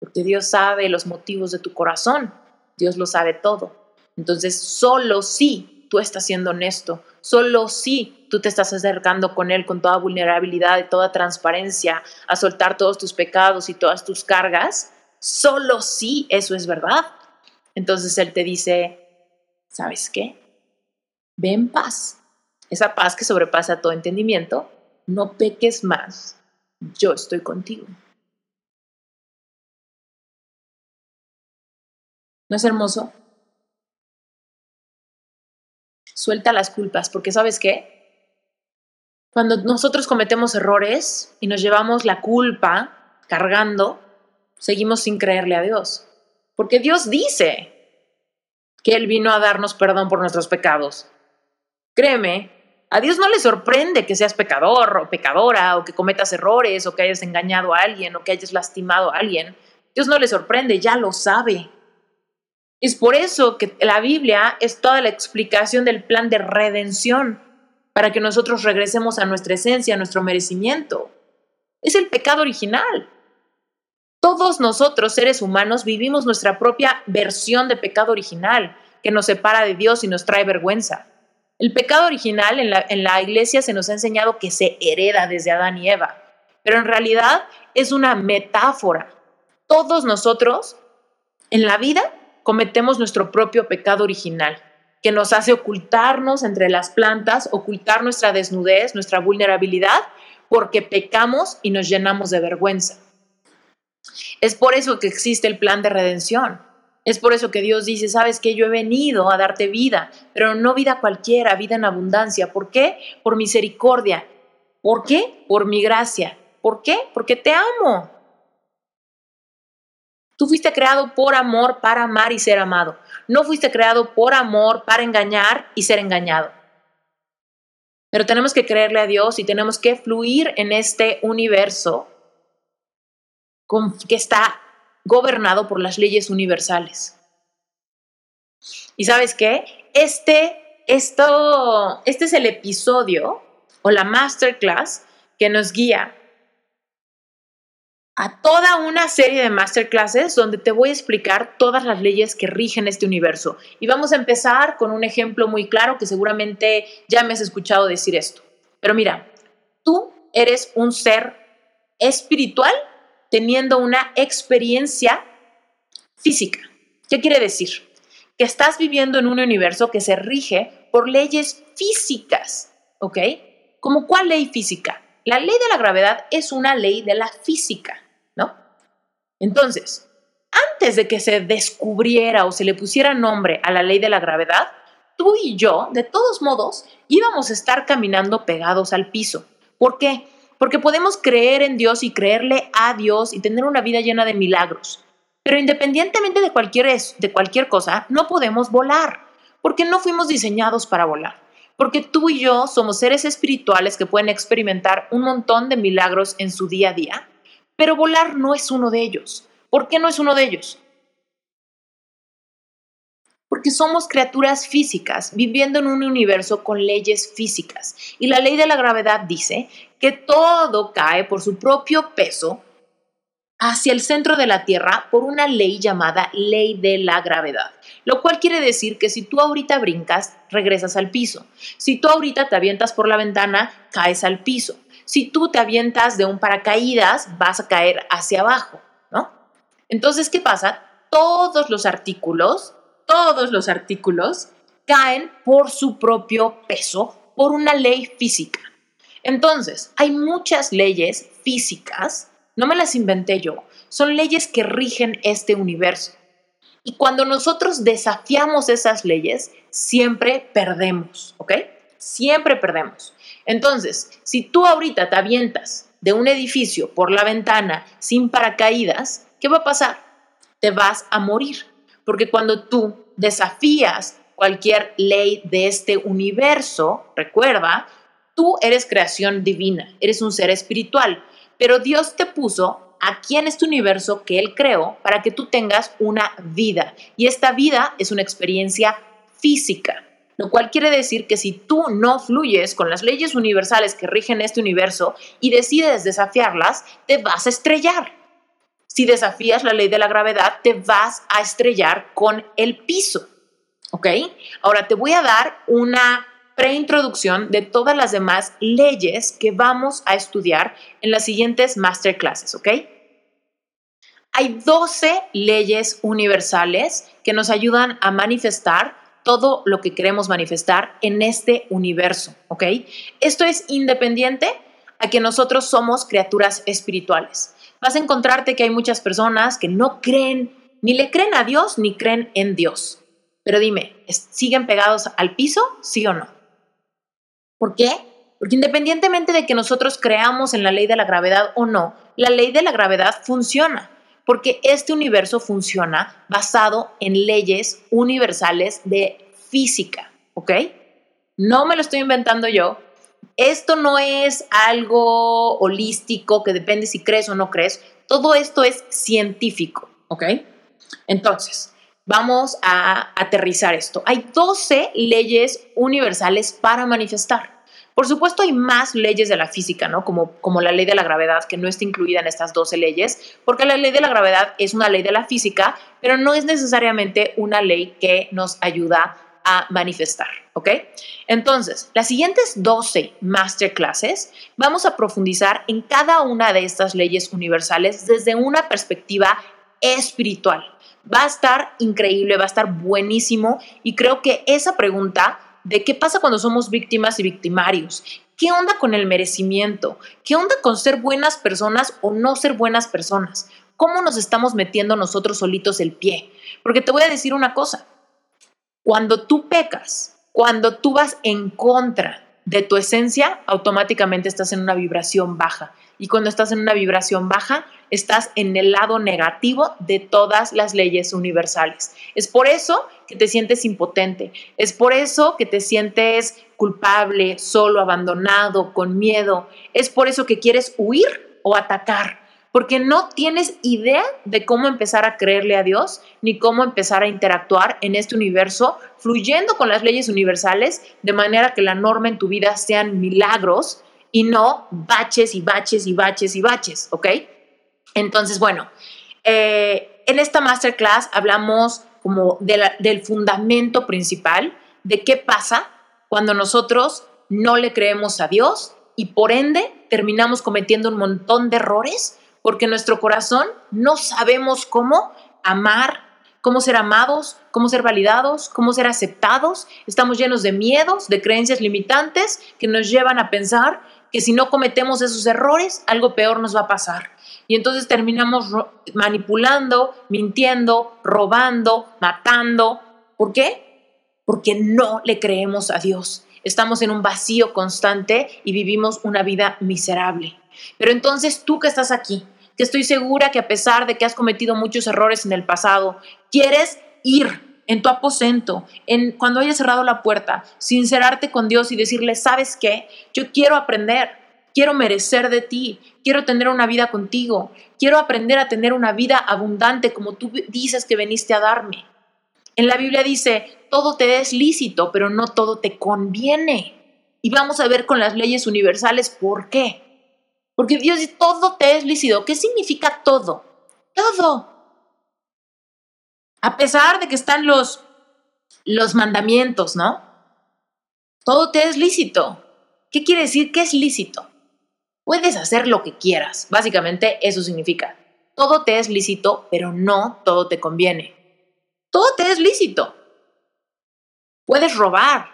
Porque Dios sabe los motivos de tu corazón, Dios lo sabe todo. Entonces, solo si tú estás siendo honesto, solo si tú te estás acercando con Él con toda vulnerabilidad y toda transparencia a soltar todos tus pecados y todas tus cargas, solo si eso es verdad. Entonces Él te dice, ¿sabes qué? Ve en paz. Esa paz que sobrepasa todo entendimiento, no peques más. Yo estoy contigo. ¿No es hermoso? Suelta las culpas, porque sabes qué? Cuando nosotros cometemos errores y nos llevamos la culpa cargando, seguimos sin creerle a Dios. Porque Dios dice que Él vino a darnos perdón por nuestros pecados. Créeme, a Dios no le sorprende que seas pecador o pecadora o que cometas errores o que hayas engañado a alguien o que hayas lastimado a alguien. Dios no le sorprende, ya lo sabe. Es por eso que la Biblia es toda la explicación del plan de redención para que nosotros regresemos a nuestra esencia, a nuestro merecimiento. Es el pecado original. Todos nosotros, seres humanos, vivimos nuestra propia versión de pecado original que nos separa de Dios y nos trae vergüenza. El pecado original en la, en la iglesia se nos ha enseñado que se hereda desde Adán y Eva, pero en realidad es una metáfora. Todos nosotros en la vida cometemos nuestro propio pecado original, que nos hace ocultarnos entre las plantas, ocultar nuestra desnudez, nuestra vulnerabilidad, porque pecamos y nos llenamos de vergüenza. Es por eso que existe el plan de redención. Es por eso que Dios dice, sabes que yo he venido a darte vida, pero no vida cualquiera, vida en abundancia. ¿Por qué? Por misericordia. ¿Por qué? Por mi gracia. ¿Por qué? Porque te amo. Tú fuiste creado por amor para amar y ser amado. No fuiste creado por amor para engañar y ser engañado. Pero tenemos que creerle a Dios y tenemos que fluir en este universo que está gobernado por las leyes universales. ¿Y sabes qué? Este, esto, este es el episodio o la masterclass que nos guía a toda una serie de masterclasses donde te voy a explicar todas las leyes que rigen este universo. Y vamos a empezar con un ejemplo muy claro que seguramente ya me has escuchado decir esto. Pero mira, tú eres un ser espiritual teniendo una experiencia física. ¿Qué quiere decir? Que estás viviendo en un universo que se rige por leyes físicas, ¿ok? ¿Como cuál ley física? La ley de la gravedad es una ley de la física. Entonces, antes de que se descubriera o se le pusiera nombre a la ley de la gravedad, tú y yo, de todos modos, íbamos a estar caminando pegados al piso. ¿Por qué? porque podemos creer en Dios y creerle a Dios y tener una vida llena de milagros. Pero independientemente de cualquier, de cualquier cosa, no podemos volar, porque no fuimos diseñados para volar. Porque tú y yo somos seres espirituales que pueden experimentar un montón de milagros en su día a día, pero volar no es uno de ellos. ¿Por qué no es uno de ellos? porque somos criaturas físicas viviendo en un universo con leyes físicas. Y la ley de la gravedad dice que todo cae por su propio peso hacia el centro de la Tierra por una ley llamada ley de la gravedad. Lo cual quiere decir que si tú ahorita brincas, regresas al piso. Si tú ahorita te avientas por la ventana, caes al piso. Si tú te avientas de un paracaídas, vas a caer hacia abajo, ¿no? Entonces, ¿qué pasa? Todos los artículos todos los artículos caen por su propio peso, por una ley física. Entonces, hay muchas leyes físicas, no me las inventé yo, son leyes que rigen este universo. Y cuando nosotros desafiamos esas leyes, siempre perdemos, ¿ok? Siempre perdemos. Entonces, si tú ahorita te avientas de un edificio por la ventana sin paracaídas, ¿qué va a pasar? Te vas a morir. Porque cuando tú desafías cualquier ley de este universo, recuerda, tú eres creación divina, eres un ser espiritual, pero Dios te puso aquí en este universo que Él creó para que tú tengas una vida. Y esta vida es una experiencia física, lo cual quiere decir que si tú no fluyes con las leyes universales que rigen este universo y decides desafiarlas, te vas a estrellar. Si desafías la ley de la gravedad, te vas a estrellar con el piso. ¿Ok? Ahora te voy a dar una preintroducción de todas las demás leyes que vamos a estudiar en las siguientes masterclasses. ¿Ok? Hay 12 leyes universales que nos ayudan a manifestar todo lo que queremos manifestar en este universo, ¿ok? Esto es independiente a que nosotros somos criaturas espirituales vas a encontrarte que hay muchas personas que no creen, ni le creen a Dios, ni creen en Dios. Pero dime, ¿siguen pegados al piso? ¿Sí o no? ¿Por qué? Porque independientemente de que nosotros creamos en la ley de la gravedad o no, la ley de la gravedad funciona, porque este universo funciona basado en leyes universales de física, ¿ok? No me lo estoy inventando yo, esto no es algo holístico que depende si crees o no crees. Todo esto es científico, ¿ok? Entonces, vamos a aterrizar esto. Hay 12 leyes universales para manifestar. Por supuesto, hay más leyes de la física, ¿no? Como, como la ley de la gravedad, que no está incluida en estas 12 leyes, porque la ley de la gravedad es una ley de la física, pero no es necesariamente una ley que nos ayuda a manifestar, ¿ok? Entonces, las siguientes 12 masterclasses vamos a profundizar en cada una de estas leyes universales desde una perspectiva espiritual, Va a estar increíble, va a estar buenísimo y creo que esa pregunta de qué pasa cuando somos víctimas y victimarios, qué onda con el merecimiento, qué onda con ser buenas personas o no ser buenas personas, cómo nos estamos metiendo nosotros solitos el pie. Porque te voy a decir una cosa, cuando tú pecas, cuando tú vas en contra de tu esencia, automáticamente estás en una vibración baja. Y cuando estás en una vibración baja, estás en el lado negativo de todas las leyes universales. Es por eso que te sientes impotente, es por eso que te sientes culpable, solo, abandonado, con miedo, es por eso que quieres huir o atacar porque no tienes idea de cómo empezar a creerle a Dios ni cómo empezar a interactuar en este universo, fluyendo con las leyes universales, de manera que la norma en tu vida sean milagros y no baches y baches y baches y baches, ¿ok? Entonces, bueno, eh, en esta masterclass hablamos como del fundamento principal de qué pasa cuando nosotros no le creemos a Dios y por ende terminamos cometiendo un montón de errores porque nuestro corazón no sabemos cómo amar, cómo ser amados, cómo ser validados, cómo ser aceptados. Estamos llenos de miedos, de creencias limitantes que nos llevan a pensar que si no cometemos esos errores, algo peor nos va a pasar. Y entonces terminamos manipulando, mintiendo, robando, matando. ¿Por qué? Porque no le creemos a Dios. Estamos en un vacío constante y vivimos una vida miserable. Pero entonces tú que estás aquí, que estoy segura que a pesar de que has cometido muchos errores en el pasado, quieres ir en tu aposento, en cuando hayas cerrado la puerta, sincerarte con Dios y decirle, ¿sabes qué? Yo quiero aprender, quiero merecer de ti, quiero tener una vida contigo, quiero aprender a tener una vida abundante como tú dices que veniste a darme. En la Biblia dice, todo te es lícito, pero no todo te conviene. Y vamos a ver con las leyes universales por qué. Porque Dios dice, todo te es lícito. ¿Qué significa todo? Todo. A pesar de que están los, los mandamientos, ¿no? Todo te es lícito. ¿Qué quiere decir que es lícito? Puedes hacer lo que quieras. Básicamente eso significa. Todo te es lícito, pero no todo te conviene. Todo te es lícito. Puedes robar.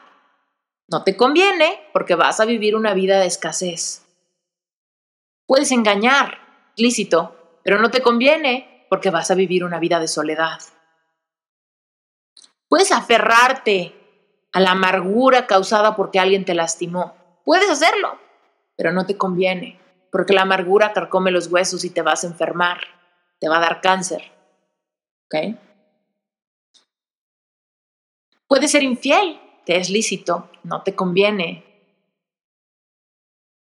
No te conviene porque vas a vivir una vida de escasez. Puedes engañar, lícito, pero no te conviene porque vas a vivir una vida de soledad. Puedes aferrarte a la amargura causada porque alguien te lastimó. Puedes hacerlo, pero no te conviene porque la amargura carcome los huesos y te vas a enfermar, te va a dar cáncer. ¿Ok? Puedes ser infiel, te es lícito, no te conviene,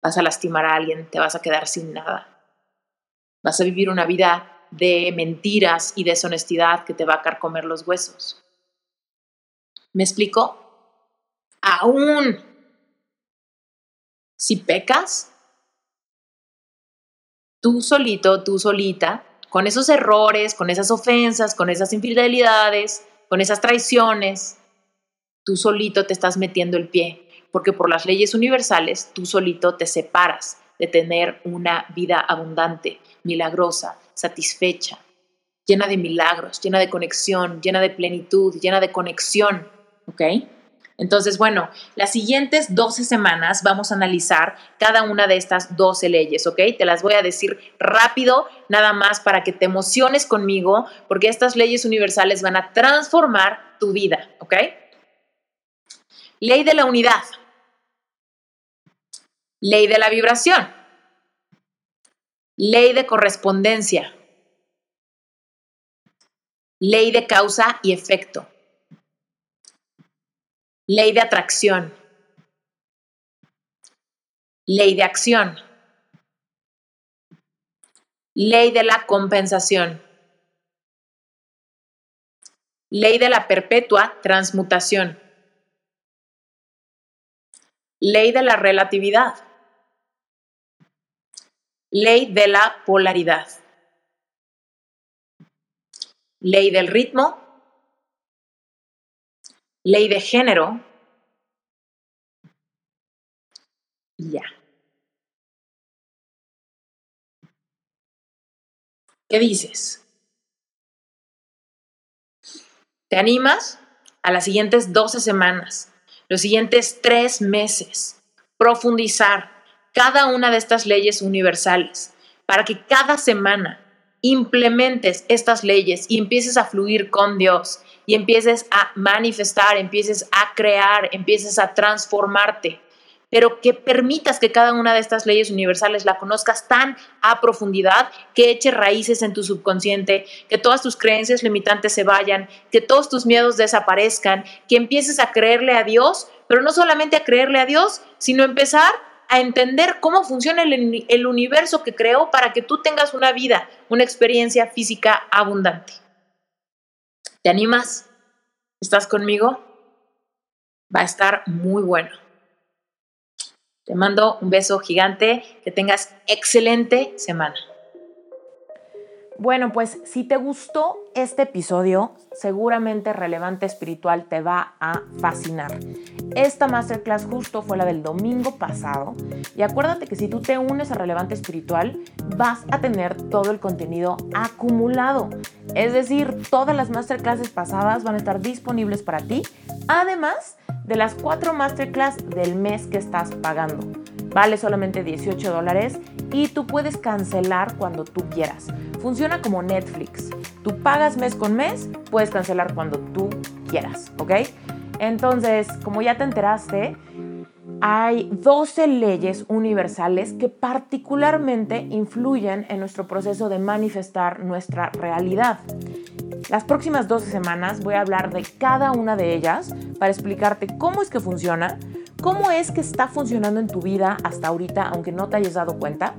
vas a lastimar a alguien, te vas a quedar sin nada. Vas a vivir una vida de mentiras y deshonestidad que te va a carcomer los huesos. ¿Me explico? Aún si pecas, tú solito, tú solita, con esos errores, con esas ofensas, con esas infidelidades, con esas traiciones, tú solito te estás metiendo el pie porque por las leyes universales tú solito te separas de tener una vida abundante, milagrosa, satisfecha, llena de milagros, llena de conexión, llena de plenitud, llena de conexión, ¿ok? Entonces, bueno, las siguientes 12 semanas vamos a analizar cada una de estas 12 leyes, ¿ok? Te las voy a decir rápido, nada más para que te emociones conmigo, porque estas leyes universales van a transformar tu vida, ¿ok? Ley de la unidad. Ley de la vibración. Ley de correspondencia. Ley de causa y efecto. Ley de atracción. Ley de acción. Ley de la compensación. Ley de la perpetua transmutación. Ley de la relatividad. Ley de la polaridad. Ley del ritmo. Ley de género. Ya. ¿Qué dices? ¿Te animas? A las siguientes 12 semanas, los siguientes tres meses, profundizar cada una de estas leyes universales para que cada semana implementes estas leyes y empieces a fluir con Dios y empieces a manifestar, empieces a crear, empieces a transformarte pero que permitas que cada una de estas leyes universales la conozcas tan a profundidad que eche raíces en tu subconsciente, que todas tus creencias limitantes se vayan, que todos tus miedos desaparezcan, que empieces a creerle a Dios, pero no solamente a creerle a Dios, sino empezar a entender cómo funciona el, el universo que creó para que tú tengas una vida, una experiencia física abundante. ¿Te animas? ¿Estás conmigo? Va a estar muy bueno. Te mando un beso gigante, que tengas excelente semana. Bueno, pues si te gustó este episodio, seguramente Relevante Espiritual te va a fascinar. Esta masterclass justo fue la del domingo pasado y acuérdate que si tú te unes a Relevante Espiritual vas a tener todo el contenido acumulado. Es decir, todas las masterclasses pasadas van a estar disponibles para ti, además de las cuatro masterclass del mes que estás pagando. Vale solamente 18 dólares y tú puedes cancelar cuando tú quieras. Funciona como Netflix. Tú pagas mes con mes, puedes cancelar cuando tú quieras, ¿ok? Entonces, como ya te enteraste, hay 12 leyes universales que particularmente influyen en nuestro proceso de manifestar nuestra realidad. Las próximas 12 semanas voy a hablar de cada una de ellas para explicarte cómo es que funciona, cómo es que está funcionando en tu vida hasta ahorita, aunque no te hayas dado cuenta,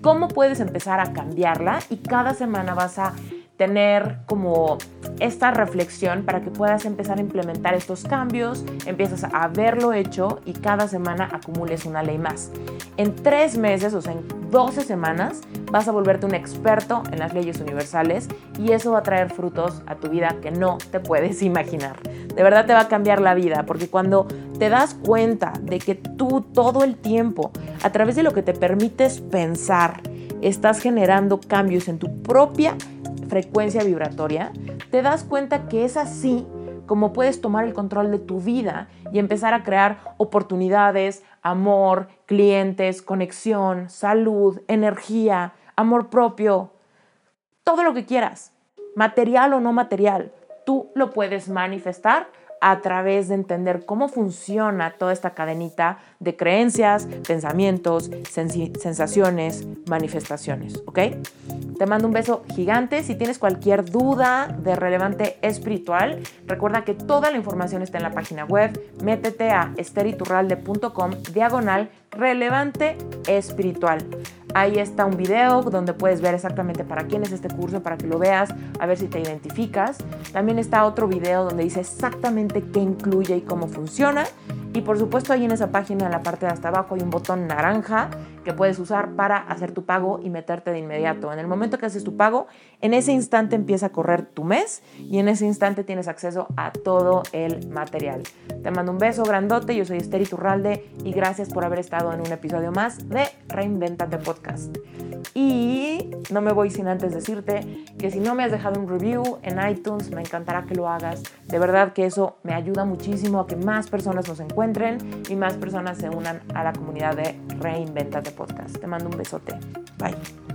cómo puedes empezar a cambiarla y cada semana vas a tener como esta reflexión para que puedas empezar a implementar estos cambios, empiezas a verlo hecho y cada semana acumules una ley más. En tres meses, o sea, en 12 semanas, vas a volverte un experto en las leyes universales y eso va a traer frutos a tu vida que no te puedes imaginar. De verdad te va a cambiar la vida, porque cuando te das cuenta de que tú todo el tiempo, a través de lo que te permites pensar, estás generando cambios en tu propia frecuencia vibratoria, te das cuenta que es así como puedes tomar el control de tu vida y empezar a crear oportunidades, amor, clientes, conexión, salud, energía, amor propio, todo lo que quieras, material o no material, tú lo puedes manifestar a través de entender cómo funciona toda esta cadenita de creencias, pensamientos, sensaciones, manifestaciones, ¿ok? Te mando un beso gigante. Si tienes cualquier duda de relevante espiritual, recuerda que toda la información está en la página web. Métete a esteriturralde.com diagonal relevante espiritual. Ahí está un video donde puedes ver exactamente para quién es este curso, para que lo veas, a ver si te identificas. También está otro video donde dice exactamente qué incluye y cómo funciona. Y por supuesto ahí en esa página en la parte de hasta abajo hay un botón naranja que puedes usar para hacer tu pago y meterte de inmediato. En el momento que haces tu pago, en ese instante empieza a correr tu mes y en ese instante tienes acceso a todo el material. Te mando un beso grandote, yo soy Esther Turralde y gracias por haber estado en un episodio más de Reinventate Podcast. Y no me voy sin antes decirte que si no me has dejado un review en iTunes, me encantará que lo hagas. De verdad que eso me ayuda muchísimo a que más personas nos encuentren y más personas se unan a la comunidad de Reinventate Podcast. Te mando un besote. Bye.